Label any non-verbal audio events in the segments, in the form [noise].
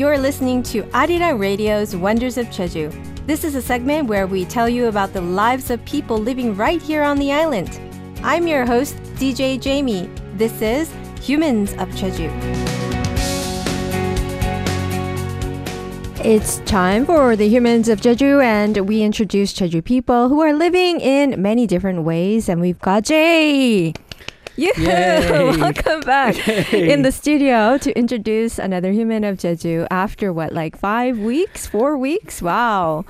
You're listening to Arirang Radio's Wonders of Jeju. This is a segment where we tell you about the lives of people living right here on the island. I'm your host, DJ Jamie. This is Humans of Jeju. It's time for the humans of Jeju, and we introduce Jeju people who are living in many different ways. And we've got Jay. Yeah, welcome back Yay. in the studio to introduce another human of Jeju after what, like five weeks, four weeks? Wow.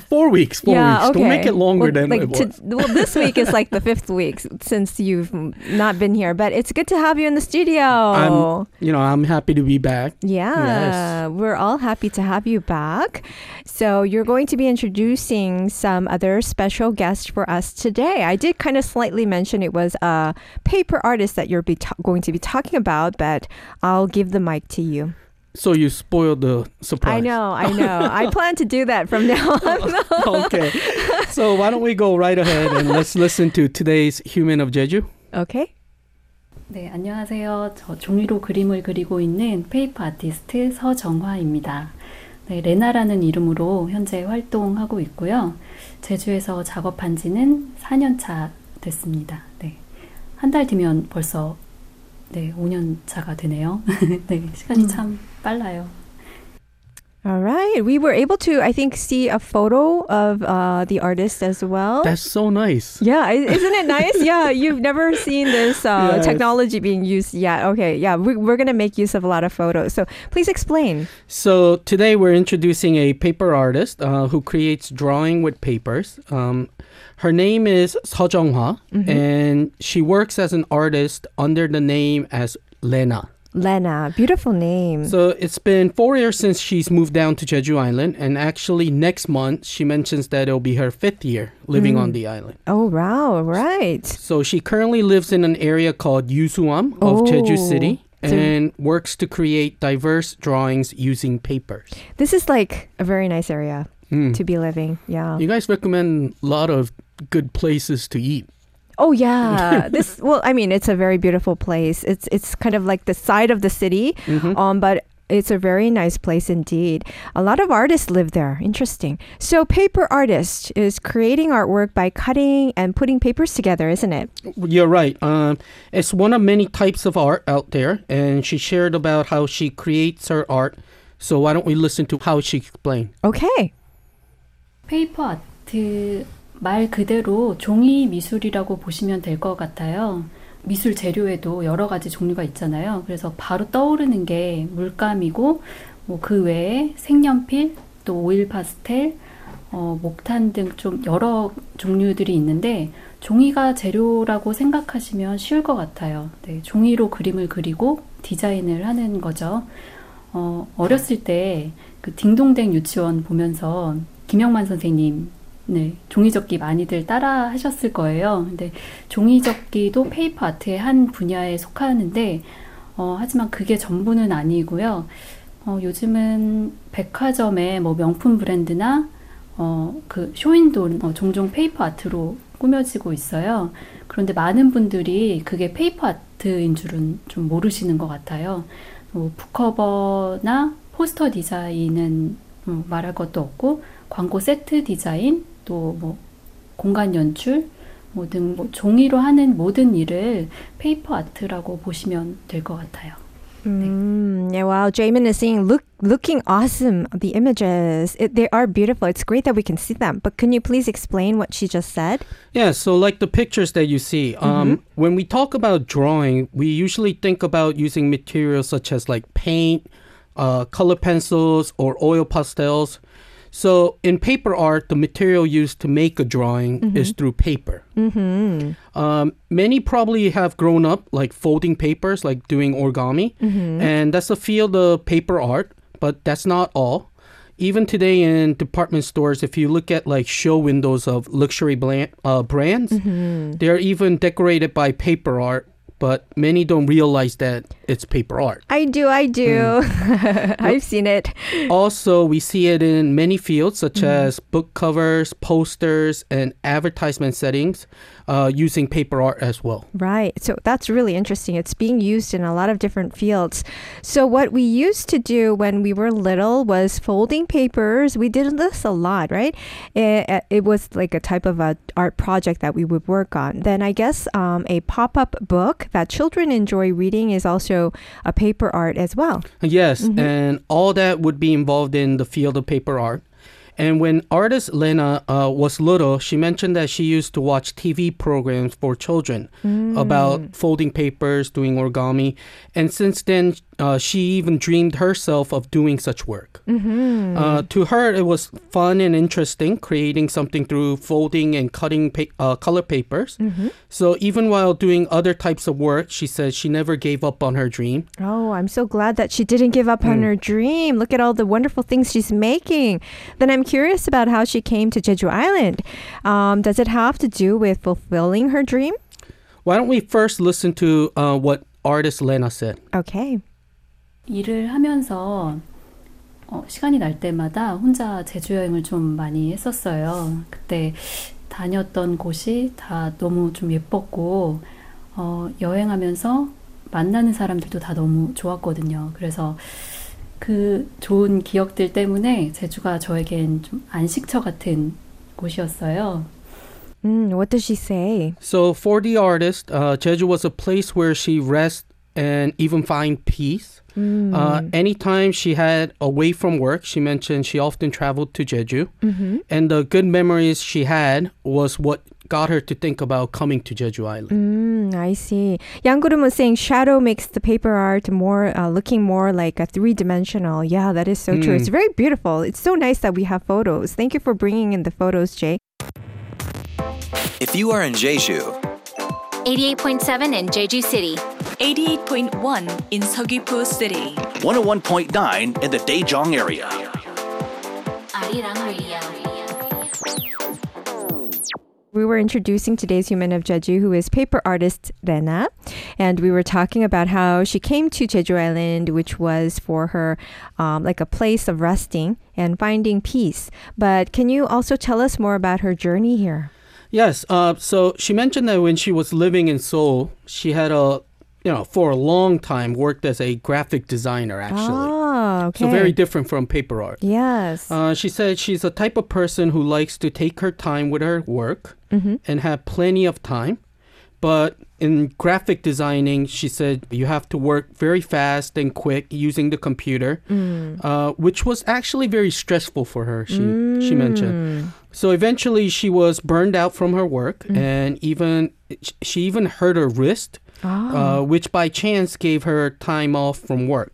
Four weeks. Four yeah, weeks. okay. Don't make it longer well, than like it to- well, this week is like the [laughs] fifth week since you've not been here, but it's good to have you in the studio. I'm, you know, I'm happy to be back. Yeah, we're all happy to have you back. So, you're going to be introducing some other special guests for us today. I did kind of slightly mention it was a paper artist that you're be ta- going to be talking about, but I'll give the mic to you. So you spoiled the surprise. I know, I know. I plan to do that from now on. okay. So why don't we go right ahead and let's listen to today's Human of Jeju. okay. 네, 안녕하세요. 저 종이로 그림을 그리고 있는 페이퍼 아티스트 서정화입니다. 네, 레나라는 이름으로 현재 활동하고 있고요. 제주에서 작업한 지는 4년 차 됐습니다. 네. 한 달 뒤면 벌써 네, 5년 차가 되네요. 네, 시간이 참 빨라요. All right. We were able to, I think, see a photo of uh, the artist as well. That's so nice. yeah, i- isn't it nice? yeah, you've [laughs] never seen this uh, Yes. technology being used yet. Okay, yeah, we, we're going to make use of a lot of photos. So please explain. So today we're introducing a paper artist uh, who creates drawing with papers. Um, her name is Seo Jung-hwa, and she works as an artist under the name as Lena. Lena, beautiful name. So it's been four years since she's moved down to Jeju Island, and actually next month she mentions that it'll be her fifth year living on the island. oh, wow, right. So she currently lives in an area called Yusuam of Oh. Jeju City So- and works to create diverse drawings using papers. This is like a very nice area Mm. to be living. Yeah. You guys recommend a lot of good places to eat. Oh yeah, [laughs] this. Well, I mean, it's a very beautiful place. It's it's kind of like the side of the city, Mhm. um, but it's a very nice place indeed. A lot of artists live there. Interesting. So, paper artist is creating artwork by cutting and putting papers together, isn't it? You're right. Um, it's one of many types of art out there, and she shared about how she creates her art. So why don't we listen to how she explained? Okay. 페이퍼 아트 말 그대로 종이 미술이라고 보시면 될 것 같아요. 미술 재료에도 여러 가지 종류가 있잖아요. 그래서 바로 떠오르는 게 물감이고 뭐 그 외에 색연필, 또 오일 파스텔, 어, 목탄 등 좀 여러 종류들이 있는데 종이가 재료라고 생각하시면 쉬울 것 같아요. 네, 종이로 그림을 그리고 디자인을 하는 거죠. 어, 어렸을 때 그 딩동댕 유치원 보면서 김영만 선생님 네, 종이접기 많이들 따라 하셨을 거예요. 근데 종이접기도 페이퍼 아트의 한 분야에 속하는데 어, 하지만 그게 전부는 아니고요. 어, 요즘은 백화점의 뭐 명품 브랜드나 어, 그 쇼윈도 어, 종종 페이퍼 아트로 꾸며지고 있어요. 그런데 많은 분들이 그게 페이퍼 아트인 줄은 좀 모르시는 것 같아요. 뭐 북커버나 포스터 디자인은 음, 말할 것도 없고 광고 세트 디자인 또 뭐 공간 연출 뭐 등 뭐 종이로 하는 모든 일을 페이퍼 아트라고 보시면 될 것 같아요. Mm, yeah, wow. Jamin is saying, look, looking awesome. The images, it, they are beautiful. It's great that we can see them. But can you please explain what she just said? Yeah, so like the pictures that you see, um, when we talk about drawing, we usually think about using materials such as like paint, uh, color pencils, or oil pastels. So in paper art, the material used to make a drawing is through paper. Mm-hmm. Um, many probably have grown up like folding papers, like doing origami, and that's a field of paper art. But that's not all. Even today in department stores, if you look at like show windows of luxury bland, uh, brands, they're even decorated by paper art but many don't realize that it's paper art. I do, I do. Hmm. [laughs] I've seen it. Also, we see it in many fields such mm-hmm. as book covers, posters, and advertisement settings uh, using paper art as well. Right. So that's really interesting. It's being used in a lot of different fields. So what we used to do when we were little was folding papers. We did this a lot, right? It, it was like a type of a art project that we would work on. Then I guess um, a pop-up book that children enjoy reading is also a paper art as well. Yes, and all that would be involved in the field of paper art. And when artist Lena uh, was little, she mentioned that she used to watch TV programs for children about folding papers, doing origami. And since then, uh, she even dreamed herself of doing such work. Uh, to her, it was fun and interesting creating something through folding and cutting pa- uh, color papers. So even while doing other types of work, she says she never gave up on her dream. Oh, I'm so glad that she didn't give up on her dream. Look at all the wonderful things she's making. Then I'm curious about how she came to Jeju Island. Um, does it have to do with fulfilling her dream? Why don't we first listen to uh, what artist Lena said? Okay. 일을 하면서 어, 시간이 날 때마다 혼자 제주 여행을 좀 많이 했었어요. 그때 다녔던 곳이 다 너무 좀 예뻤고 어, 여행하면서 만나는 사람들도 다 너무 좋았거든요. 그래서 그 좋은 기억들 때문에 제주가 저에겐 좀 안식처 같은 곳이었어요. Mm, what does she say? So for the artist, uh, Jeju was a place where she rest and even find peace. Uh, anytime she had away from work, she mentioned she often traveled to Jeju, and the good memories she had was what got her to think about coming to Jeju Island. Mm, I see. Yangurum was saying shadow makes the paper art more uh, looking more like a three dimensional. Yeah, that is so true. It's very beautiful. It's so nice that we have photos. Thank you for bringing in the photos, Jay. If you are in Jeju, 88.7 in Jeju City, 88.1 in Seogwipo City, 101.9 in the Daejeong area. Radio. We were introducing today's human of Jeju, who is paper artist Lena, and we were talking about how she came to Jeju Island, which was for her um, like a place of resting and finding peace. But can you also tell us more about her journey here? Yes. Uh, so she mentioned that when she was living in Seoul, she had a, you know, for a long time worked as a graphic designer. Actually, Ah, okay. so very different from paper art. Yes. Uh, she said she's a type of person who likes to take her time with her work and have plenty of time. But in graphic designing, she said you have to work very fast and quick using the computer, uh, which was actually very stressful for her. She she mentioned. So eventually, she was burned out from her work, and even she even hurt her wrist, uh, which by chance gave her time off from work.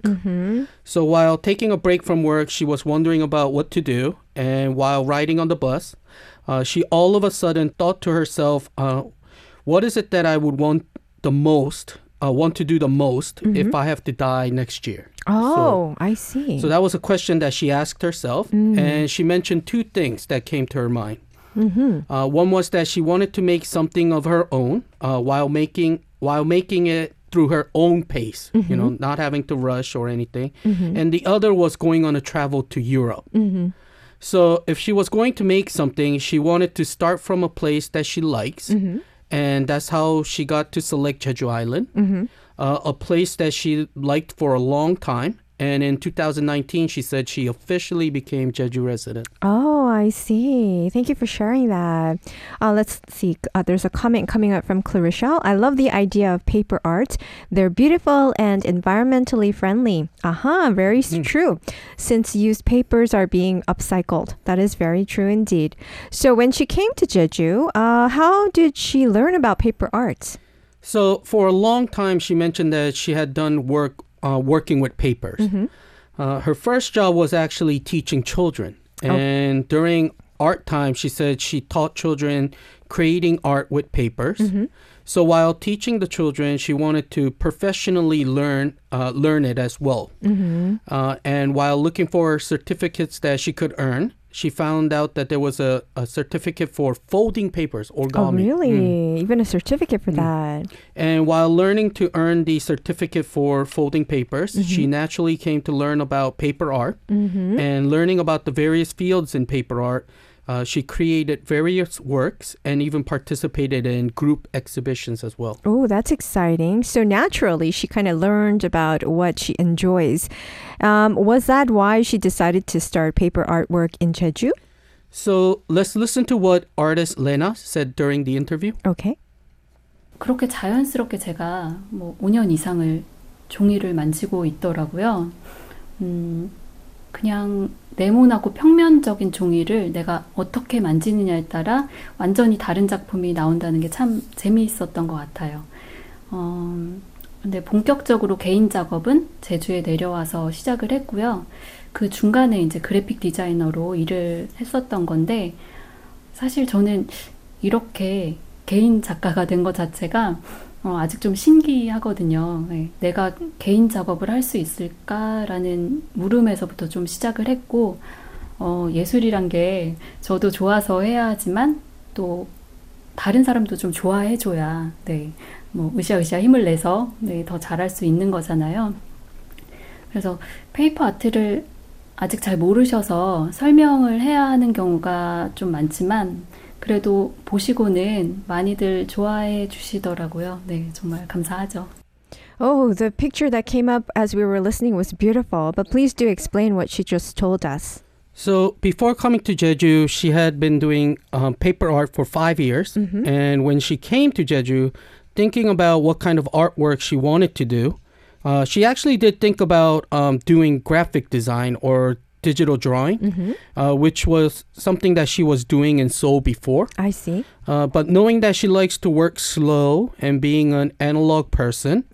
So while taking a break from work, she was wondering about what to do, and while riding on the bus, uh, she all of a sudden thought to herself, uh, "What is it that I would want the most? Uh, want to do the most mm-hmm. if I have to die next year?" oh, I see. So that was a question that she asked herself, mm. and she mentioned two things that came to her mind. Mm-hmm. Uh, one was that she wanted to make something of her own uh, while making while making it through her own pace, you mm-hmm. know, not having to rush or anything. And the other was going on a travel to Europe. So if she was going to make something, she wanted to start from a place that she likes, and that's how she got to select Jeju Island, uh, a place that she liked for a long time. And in 2019, she said she officially became Jeju resident. Oh, I see. Thank you for sharing that. Uh, let's see. Uh, there's a comment coming up from Clarissa. I love the idea of paper art. They're beautiful and environmentally friendly. Aha, very s- true. Since used papers are being upcycled. That is very true indeed. So when she came to Jeju, uh, how did she learn about paper art? So for a long time, she mentioned that she had done work uh, working with papers. Uh, her first job was actually teaching children, and during art time, she said she taught children creating art with papers. So while teaching the children, she wanted to professionally learn uh, learn it as well. Uh, and while looking for certificates that she could earn, she found out that there was a, a certificate for folding papers, origami. Oh, really? Mm. Even a certificate for that. And while learning to earn the certificate for folding papers, she naturally came to learn about paper art. Mm-hmm. And learning about the various fields in paper art, uh, she created various works and even participated in group exhibitions as well. Oh, that's exciting. So naturally, she kind of learned about what she enjoys. Um, was that why she decided to start paper artwork in Jeju? So let's listen to what artist Lena said during the interview. Okay. 그렇게 자연스럽게 제가 뭐 5년 이상을 종이를 만지고 있더라고요. 음, 그냥 네모나고 평면적인 종이를 내가 어떻게 만지느냐에 따라 완전히 다른 작품이 나온다는 게 참 재미있었던 것 같아요. 어, 근데 본격적으로 개인 작업은 제주에 내려와서 시작을 했고요. 그 중간에 이제 그래픽 디자이너로 일을 했었던 건데, 사실 저는 이렇게 개인 작가가 된 것 자체가 어, 아직 좀 신기하거든요. 네, 내가 개인 작업을 할 수 있을까라는 물음에서부터 좀 시작을 했고, 어, 예술이란 게 저도 좋아서 해야 하지만 또 다른 사람도 좀 좋아해줘야, 네, 뭐, 으쌰으쌰 힘을 내서, 네, 더 잘할 수 있는 거잖아요. 그래서 페이퍼 아트를 아직 잘 모르셔서 설명을 해야 하는 경우가 좀 많지만, 그래도 보시고는 많이들 좋아해 주시더라고요. 네, 정말 감사하죠. Oh, the picture that came up as we were listening was beautiful, but please do explain what she just told us. So before coming to Jeju, she had been doing um, paper art for five years. And when she came to Jeju, thinking about what kind of artwork she wanted to do, uh, she actually did think about um, doing graphic design or digital drawing, uh, which was something that she was doing in Seoul before. I see. Uh, but knowing that she likes to work slow and being an analog person,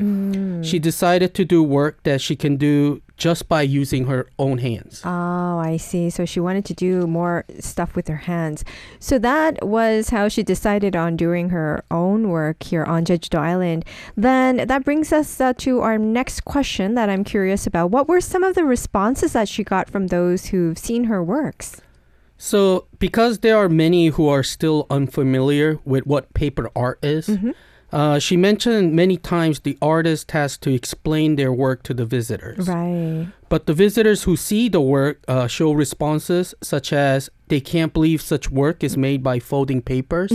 she decided to do work that she can do just by using her own hands. Oh, I see. So she wanted to do more stuff with her hands. So that was how she decided on doing her own work here on Jeju Island. Then that brings us uh, to our next question that I'm curious about. What were some of the responses that she got from those who've seen her works? So, because there are many who are still unfamiliar with what paper art is, uh, she mentioned many times the artist has to explain their work to the visitors. Right. But the visitors who see the work uh, show responses such as they can't believe such work is made by folding papers.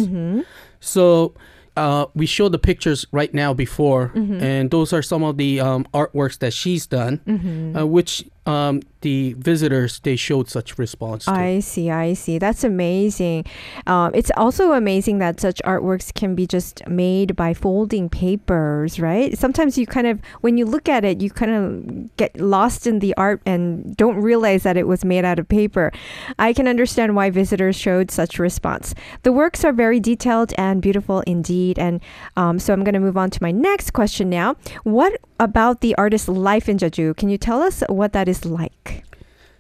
So uh, we show the pictures right now before, and those are some of the um, artworks that she's done, uh, which um, the visitors they showed such response to. I see, I see. That's amazing. Um, it's also amazing that such artworks can be just made by folding papers, right? Sometimes you kind of, when you look at it, you kind of get lost in the art and don't realize that it was made out of paper. I can understand why visitors showed such response. The works are very detailed and beautiful indeed. And um, so I'm going to move on to my next question now. What about the artist's life in Jeju? Can you tell us what that is like?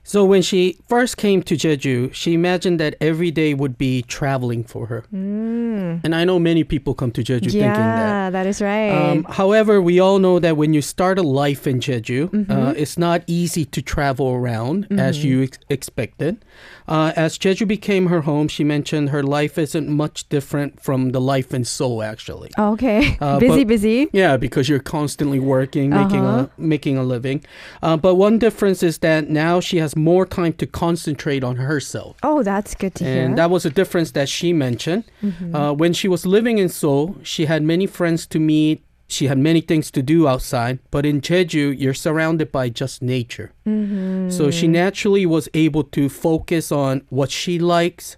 So when she first came to Jeju, she imagined that every day would be traveling for her. And I know many people come to Jeju thinking that. yeah, that is right. Um, however, we all know that when you start a life in Jeju, uh, it's not easy to travel around as you ex- expected. Uh, as Jeju became her home, she mentioned her life isn't much different from the life in Seoul, actually. Okay. Uh, [laughs] busy, but- busy. Yeah, because you're constantly working, making Uh-huh. a making a living. Uh, but one difference is that now she has more time to concentrate on herself. Oh, that's good to hear. And that was a difference that she mentioned. Uh, when she was living in Seoul, she had many friends to meet. She had many things to do outside. But in Jeju, you're surrounded by just nature. So she naturally was able to focus on what she likes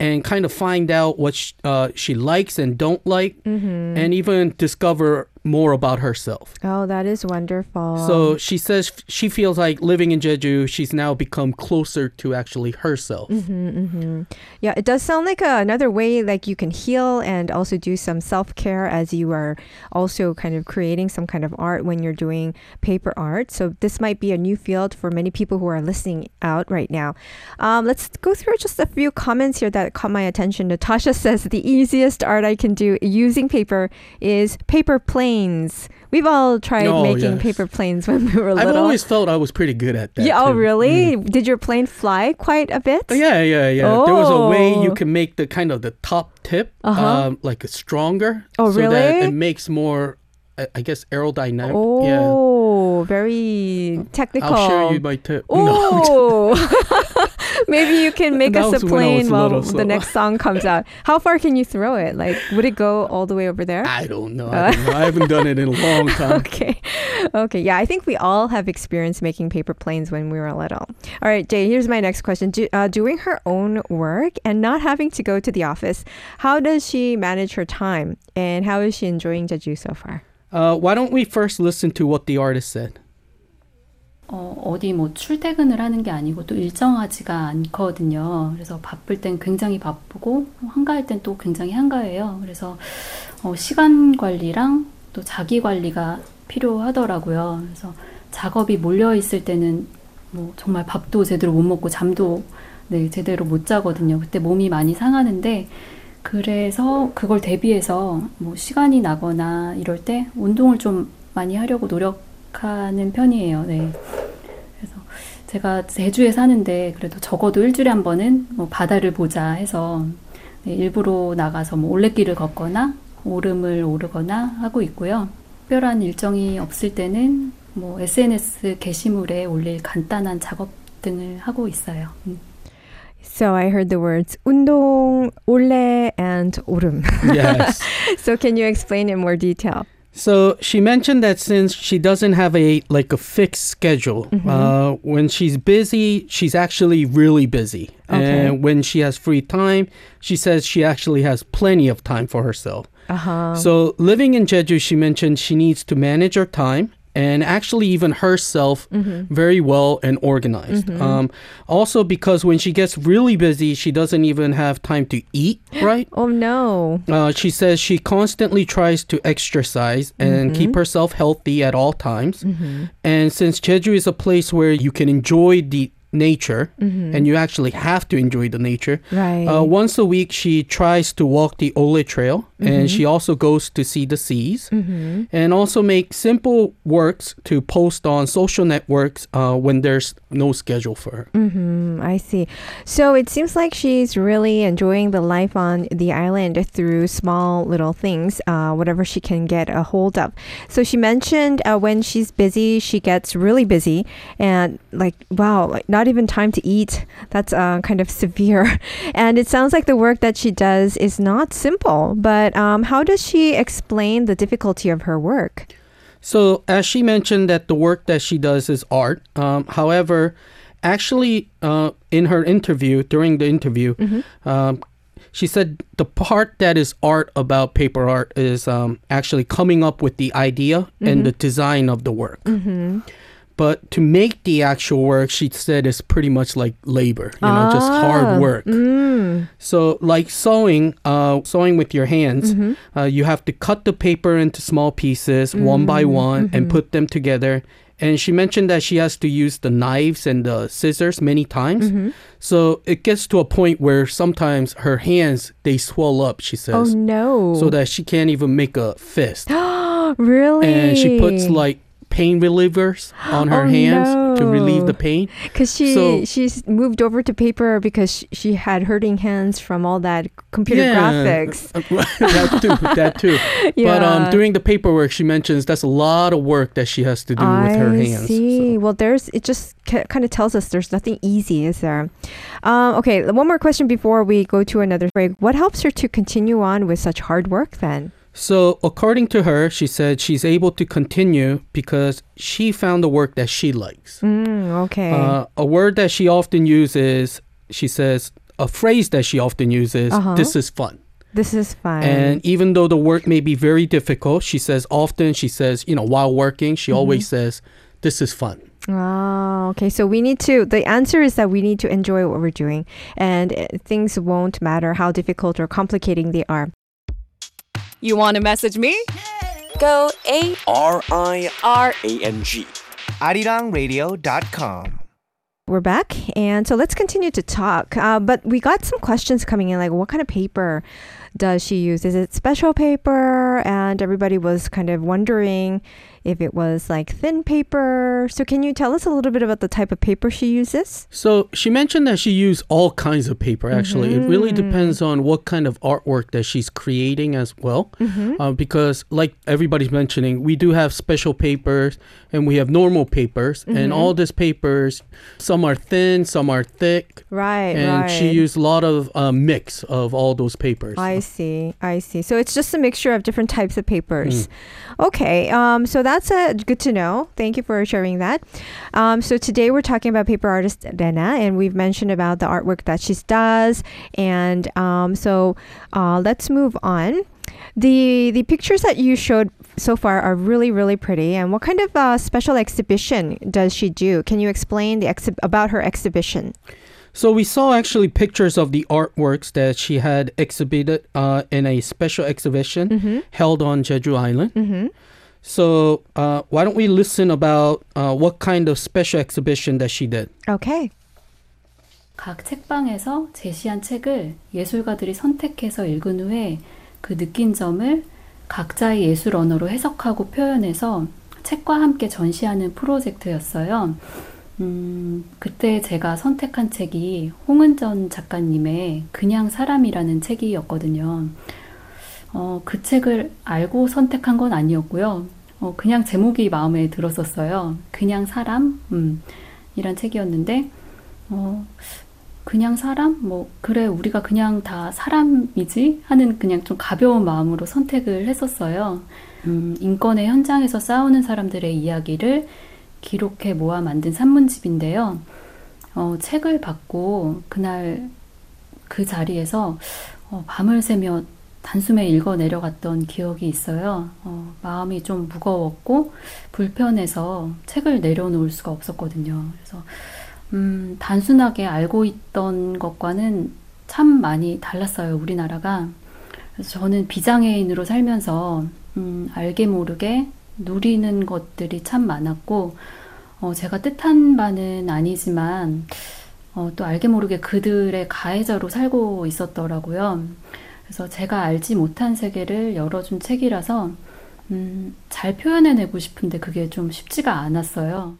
and kind of find out what sh- uh, she likes and don't like, and even discover more about herself. oh, that is wonderful. So she says she feels like living in Jeju, she's now become closer to actually herself. Mm-hmm, mm-hmm. yeah, it does sound like a, another way like you can heal and also do some self care as you are also kind of creating some kind of art when you're doing paper art. So this might be a new field for many people who are listening out right now. Um, let's go through just a few comments here that caught my attention. Natasha [laughs] says the easiest art I can do using paper is paper plane planes. We've all tried Oh, making yes. paper planes when we were little. I've always felt I was pretty good at that. yeah, oh too. really? Mm. Did your plane fly quite a bit? Yeah, yeah, yeah. There was a way Oh. you can make the kind of the top tip Uh-huh. um, like a stronger. Oh, so that it makes more, I guess, aerodynamic. Yeah. Oh, very technical. I'll share you my tip. [laughs] No, Oh, [laughs] maybe you can make That us a was when I was plane while little, the next song comes out. How far can you throw it? Like, would it go all the way over there? I don't know. I, don't know. I haven't done it in a long [laughs] time. Okay. Okay. Yeah, I think we all have experience making paper planes when we were little. All right, Jay, here's my next question. Do, uh, doing her own work and not having to go to the office, how does she manage her time? And how is she enjoying Jeju so far? Uh, why don't we first listen to what the artist said? 어, 어디 뭐 출퇴근을 하는 게 아니고 또 일정하지가 않거든요. 그래서 바쁠 땐 굉장히 바쁘고 한가할 땐 또 굉장히 한가해요. 그래서 어, 시간 관리랑 또 자기 관리가 필요하더라고요. 그래서 작업이 몰려 있을 때는 뭐 정말 밥도 제대로 못 먹고 잠도 네, 제대로 못 자거든요. 그때 몸이 많이 상하는데 그래서 그걸 대비해서 뭐 시간이 나거나 이럴 때 운동을 좀 많이 하려고 노력 하는 편이에요. 네. 그래서 제가 제주에 사는데 그래도 적어도 일주일에 한 번은 뭐 바다를 보자 해서 네, 일부러 나가서 뭐 올레길을 걷거나 오름을 오르거나 하고 있고요. 특별한 일정이 없을 때는 뭐 SNS 게시물에 올릴 간단한 작업 등을 하고 있어요. 음. So I heard the words 운동, 올레, and 오름. Yes. [laughs] so can you explain in more detail? So she mentioned that since she doesn't have a like a fixed schedule, Mm-hmm. uh, when she's busy, she's actually really busy, Okay. and when she has free time, she says she actually has plenty of time for herself. Uh-huh. So living in Jeju, she mentioned she needs to manage her time and actually even herself Mm-hmm. very well and organized. Um, also because when she gets really busy, she doesn't even have time to eat [gasps] right. Oh no. Uh, she says she constantly tries to exercise and keep herself healthy at all times. And since Jeju is a place where you can enjoy the nature and you actually have to enjoy the nature, Right. uh, once a week she tries to walk the Olle Trail and she also goes to see the seas and also make simple works to post on social networks uh, when there's no schedule for her. Mm, I see. So it seems like she's really enjoying the life on the island through small little things, uh, whatever she can get a hold of. So she mentioned uh, when she's busy, she gets really busy, and like wow, like not even time to eat. That's uh, kind of [laughs] severe. And it sounds like the work that she does is not simple. But um, how does she explain the difficulty of her work? So, as she mentioned, that the work that she does is art. Um, however, actually, uh, in her interview, during the interview, um, she said the part that is art about paper art is um, actually coming up with the idea and the design of the work. But to make the actual work, she said is pretty much like labor, you know, just Ah, hard work. Mm. So, like sewing, uh, sewing with your hands, uh, you have to cut the paper into small pieces, one by one, and put them together. And she mentioned that she has to use the knives and the scissors many times. So it gets to a point where sometimes her hands they swell up. She says, Oh no. so that she can't even make a fist. [gasps] really? and she puts like pain relievers on her [gasps] Oh, hands to relieve the pain. Because she So- she's moved over to paper because she, she had hurting hands from all that computer graphics. [laughs] that too. That too. Yeah. [laughs] But um, Yeah. doing the paperwork, she mentions that's a lot of work that she has to do with her hands. I see. so. Well, there's it just ca- kind of tells us there's nothing easy, is there? Um, okay, one more question before we go to another break. What helps her to continue on with such hard work then? So, according to her, she said she's able to continue because she found the work that she likes. Mm, okay. Uh, a word that she often uses, she says, a phrase that she often uses, Uh-huh. this is fun. this is fun. And even though the work may be very difficult, she says often, she says, you know, while working, she always says, this is fun. Oh, okay. So we need to, the answer is that we need to enjoy what we're doing and uh, things won't matter how difficult or complicating they are. You want to message me? Go A R I R A N G. arirangradio.com. We're back, and so let's continue to talk. Uh, but we got some questions coming in, like what kind of paper does she use? Is it special paper? And everybody was kind of wondering if it was like thin paper. So can you tell us a little bit about the type of paper she uses? So she mentioned that she used all kinds of paper. Actually, it really Mm-hmm. depends on what kind of artwork that she's creating as well. Mm-hmm. Uh, because, like everybody's mentioning, we do have special papers and we have normal papers, Mm-hmm. and all these papers, some are thin, some are thick, Right, and right. she used a lot of uh, mix of all those papers. I see. I see. So it's just a mixture of different types of papers. Okay. Um, so that's uh, good to know. Thank you for sharing that. Um, so today we're talking about paper artist Lena, and we've mentioned about the artwork that she does. And um, so uh, let's move on. The the pictures that you showed so far are really really pretty. And what kind of uh, special exhibition does she do? Can you explain the exhi- about her exhibition? So we saw actually pictures of the artworks that she had exhibited uh, in a special exhibition held on Jeju Island. Mm-hmm. So uh, why don't we listen about uh, what kind of special exhibition that she did? Okay. 각 책방에서 제시한 책을 예술가들이 선택해서 읽은 후에 그 느낀 점을 각자의 예술 언어로 해석하고 표현해서 책과 함께 전시하는 프로젝트였어요. 음, 그때 제가 선택한 책이 홍은전 작가님의 그냥 사람이라는 책이었거든요. 어, 그 책을 알고 선택한 건 아니었고요. 어, 그냥 제목이 마음에 들었었어요. 그냥 사람? 음, 이란 책이었는데, 어, 그냥 사람? 뭐, 그래, 우리가 그냥 다 사람이지? 하는 그냥 좀 가벼운 마음으로 선택을 했었어요. 음, 인권의 현장에서 싸우는 사람들의 이야기를 기록해 모아 만든 산문집인데요. 어, 책을 받고 그날 그 자리에서 어, 밤을 새며 단숨에 읽어 내려갔던 기억이 있어요. 어, 마음이 좀 무거웠고 불편해서 책을 내려놓을 수가 없었거든요. 그래서 음, 단순하게 알고 있던 것과는 참 많이 달랐어요, 우리나라가. 그래서 저는 비장애인으로 살면서 음, 알게 모르게 누리는 것들이 참 많았고, 어, 제가 뜻한 바는 아니지만, 어, 또 알게 모르게 그들의 가해자로 살고 있었더라고요. 그래서 제가 알지 못한 세계를 열어준 책이라서, 음, 잘 표현해내고 싶은데 그게 좀 쉽지가 않았어요.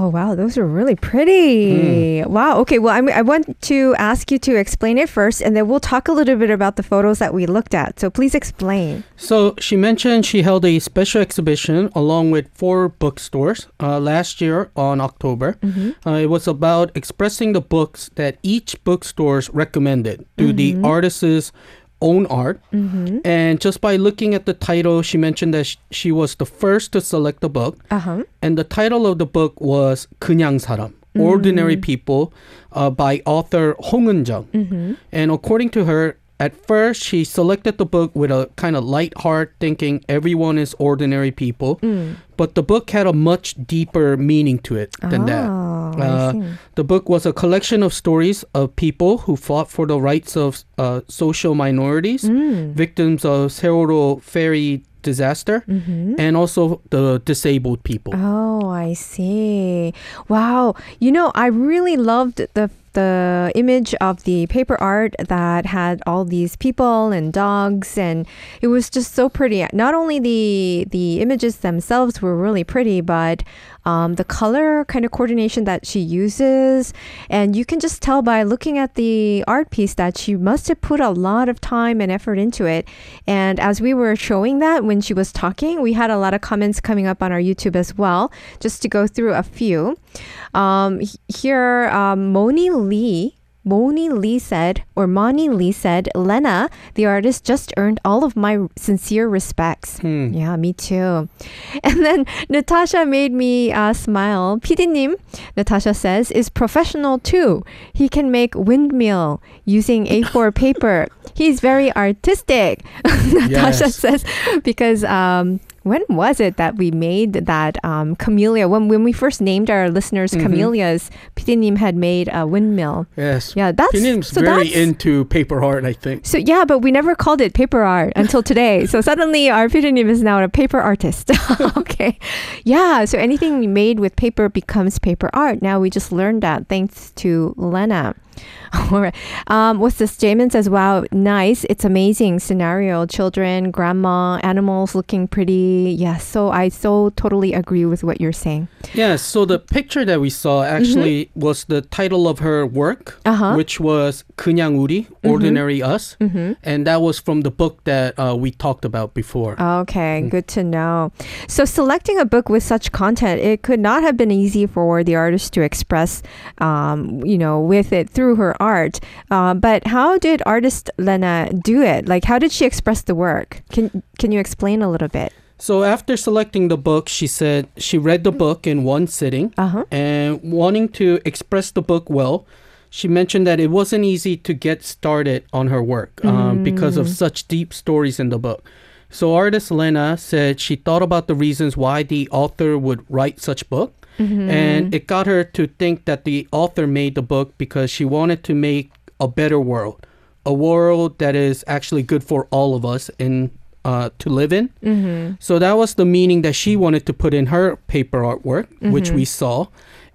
Oh, wow. Those are really pretty. Mm. Wow. Okay. Well, I'm, i want to ask you to explain it first, and then we'll talk a little bit about the photos that we looked at. So please explain. So she mentioned she held a special exhibition along with four bookstores uh, last year on October. Mm-hmm. Uh, it was about expressing the books that each bookstores recommended through mm-hmm. the artist's own art. And just by looking at the title, she mentioned that sh- she was the first to select the book. Uh huh. And the title of the book was 그냥 사람, Ordinary People, uh, by author Hong Eun-jung. And according to her, at first she selected the book with a kind of light heart, thinking everyone is ordinary people. But the book had a much deeper meaning to it than that. Oh, I Uh, the book was a collection of stories of people who fought for the rights of uh, social minorities, Mm. victims of Sewol ferry disaster, and also the disabled people. Oh, I see. Wow. You know, I really loved the the image of the paper art that had all these people and dogs and it was just so pretty. Not only the the images themselves were really pretty, but um, the color kind of coordination that she uses, and you can just tell by looking at the art piece that she must have put a lot of time and effort into it. And as we were showing that when she was talking, we had a lot of comments coming up on our YouTube as well. Just to go through a few, um, here um, Moni Lee. Moni Lee said, or Moni Lee said, Lena, the artist, just earned all of my sincere respects. Yeah, me too. [laughs] And then Natasha made me uh, smile. PD님, Natasha says, is professional too. He can make windmill using A4 [laughs] paper. He's very artistic. [laughs] Natasha Yes. says, because um, when was it that we made that um, camellia? When when we first named our listeners camellias, PD님 had made a windmill. Yes. Yeah, that's Pinim's so very that's, into paper art, I think. so yeah, but we never called it paper art until today. so suddenly our PD님 is now a paper artist. [laughs] okay. Yeah, so anything made with paper becomes paper art. Now we just learned that thanks to Lena. [laughs] All right. Um, what's this? Jamin says, wow, nice. It's amazing scenario. Children, grandma, animals looking pretty. Yes. So I so totally agree with what you're saying. Yeah, so the picture that we saw actually was the title of her work, Mm-hmm. Uh-huh. Mm-hmm. which was 그냥 우리, Ordinary Us. And that was from the book that uh, we talked about before. Okay, good to know. So, selecting a book with such content, it could not have been easy for the artist to express, um, you know, with it through her art. Uh, but how did artist Lena do it? Like, how did she express the work? Can Can you explain a little bit? So after selecting the book, she said she read the book in one sitting Uh-huh. and wanting to express the book well, she mentioned that it wasn't easy to get started on her work um, because of such deep stories in the book. So artist Lena said she thought about the reasons why the author would write such book. And it got her to think that the author made the book because she wanted to make a better world, a world that is actually good for all of us and uh, to live in. So that was the meaning that she wanted to put in her paper artwork, which we saw,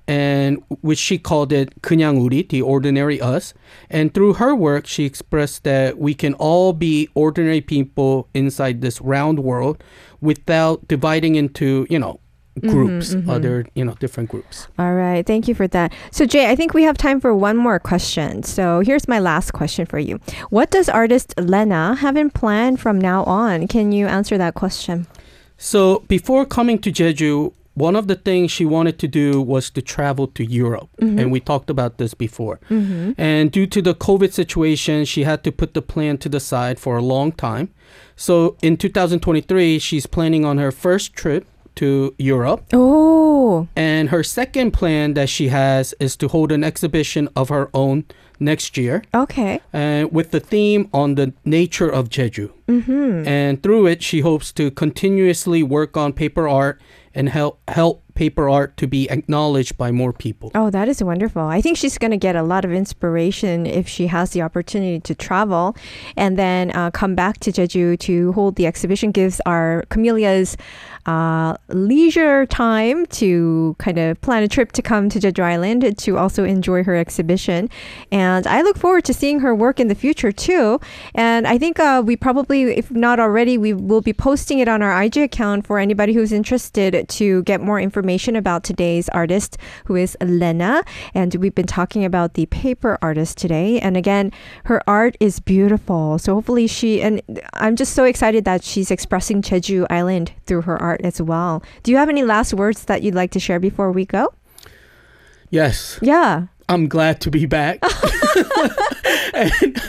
and which she called it 그냥 우리, the ordinary us. And through her work, she expressed that we can all be ordinary people inside this round world without dividing into, you know, Mm-hmm, groups, mm-hmm. other, you know, different groups. All right, thank you for that. So, Jay, I think we have time for one more question. So, here's my last question for you. What does artist Lena have in plan from now on? Can you answer that question? So before coming to Jeju, one of the things she wanted to do was to travel to Europe. Mm-hmm. And we talked about this before. And due to the COVID situation, she had to put the plan to the side for a long time. So in 2023, she's planning on her first trip to Europe. Oh, And her second plan that she has is to hold an exhibition of her own next year okay. and with the theme on the nature of Jeju. Mm-hmm. And through it, she hopes to continuously work on paper art and help help paper art to be acknowledged by more people. Oh, that is wonderful. I think she's going to get a lot of inspiration if she has the opportunity to travel and then uh, come back to Jeju to hold the exhibition, gives our camellias uh, leisure time to kind of plan a trip to come to Jeju Island to also enjoy her exhibition. And I look forward to seeing her work in the future too. And I think uh, we probably, if not already, we will be posting it on our IG account for anybody who's interested to get more information about today's artist, who is Lena. And we've been talking about the paper artist today. And again, her art is beautiful. So hopefully she, and I'm just so excited that she's expressing Jeju Island through her art as well. Do you have any last words that you'd like to share before we go? Yes, Yeah. I'm glad to be back. [laughs] [laughs] And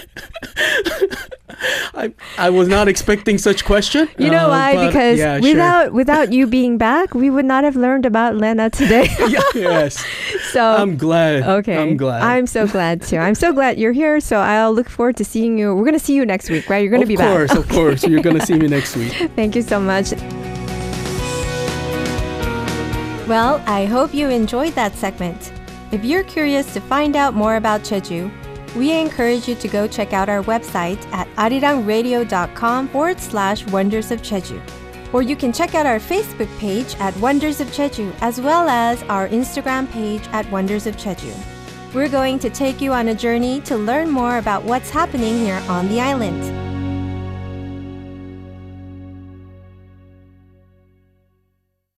I I was not expecting such question. You know uh, why? but Because yeah, sure. without without you being back, we would not have learned about Lena today. [laughs] Yes, [laughs] so I'm glad. Okay. I'm glad. I'm so glad too. I'm so glad you're here. So I'll look forward to seeing you. We're going to see you next week, right? You're going to of be course, back. Of course, of [laughs] course. You're gonna see me next week. Thank you so much. Well, I hope you enjoyed that segment. If you're curious to find out more about Jeju, we encourage you to go check out our website at arirangradio.com forward slash wonders of Jeju. Or you can check out our Facebook page at Wonders of Jeju, as well as our Instagram page at Wonders of Jeju. We're going to take you on a journey to learn more about what's happening here on the island.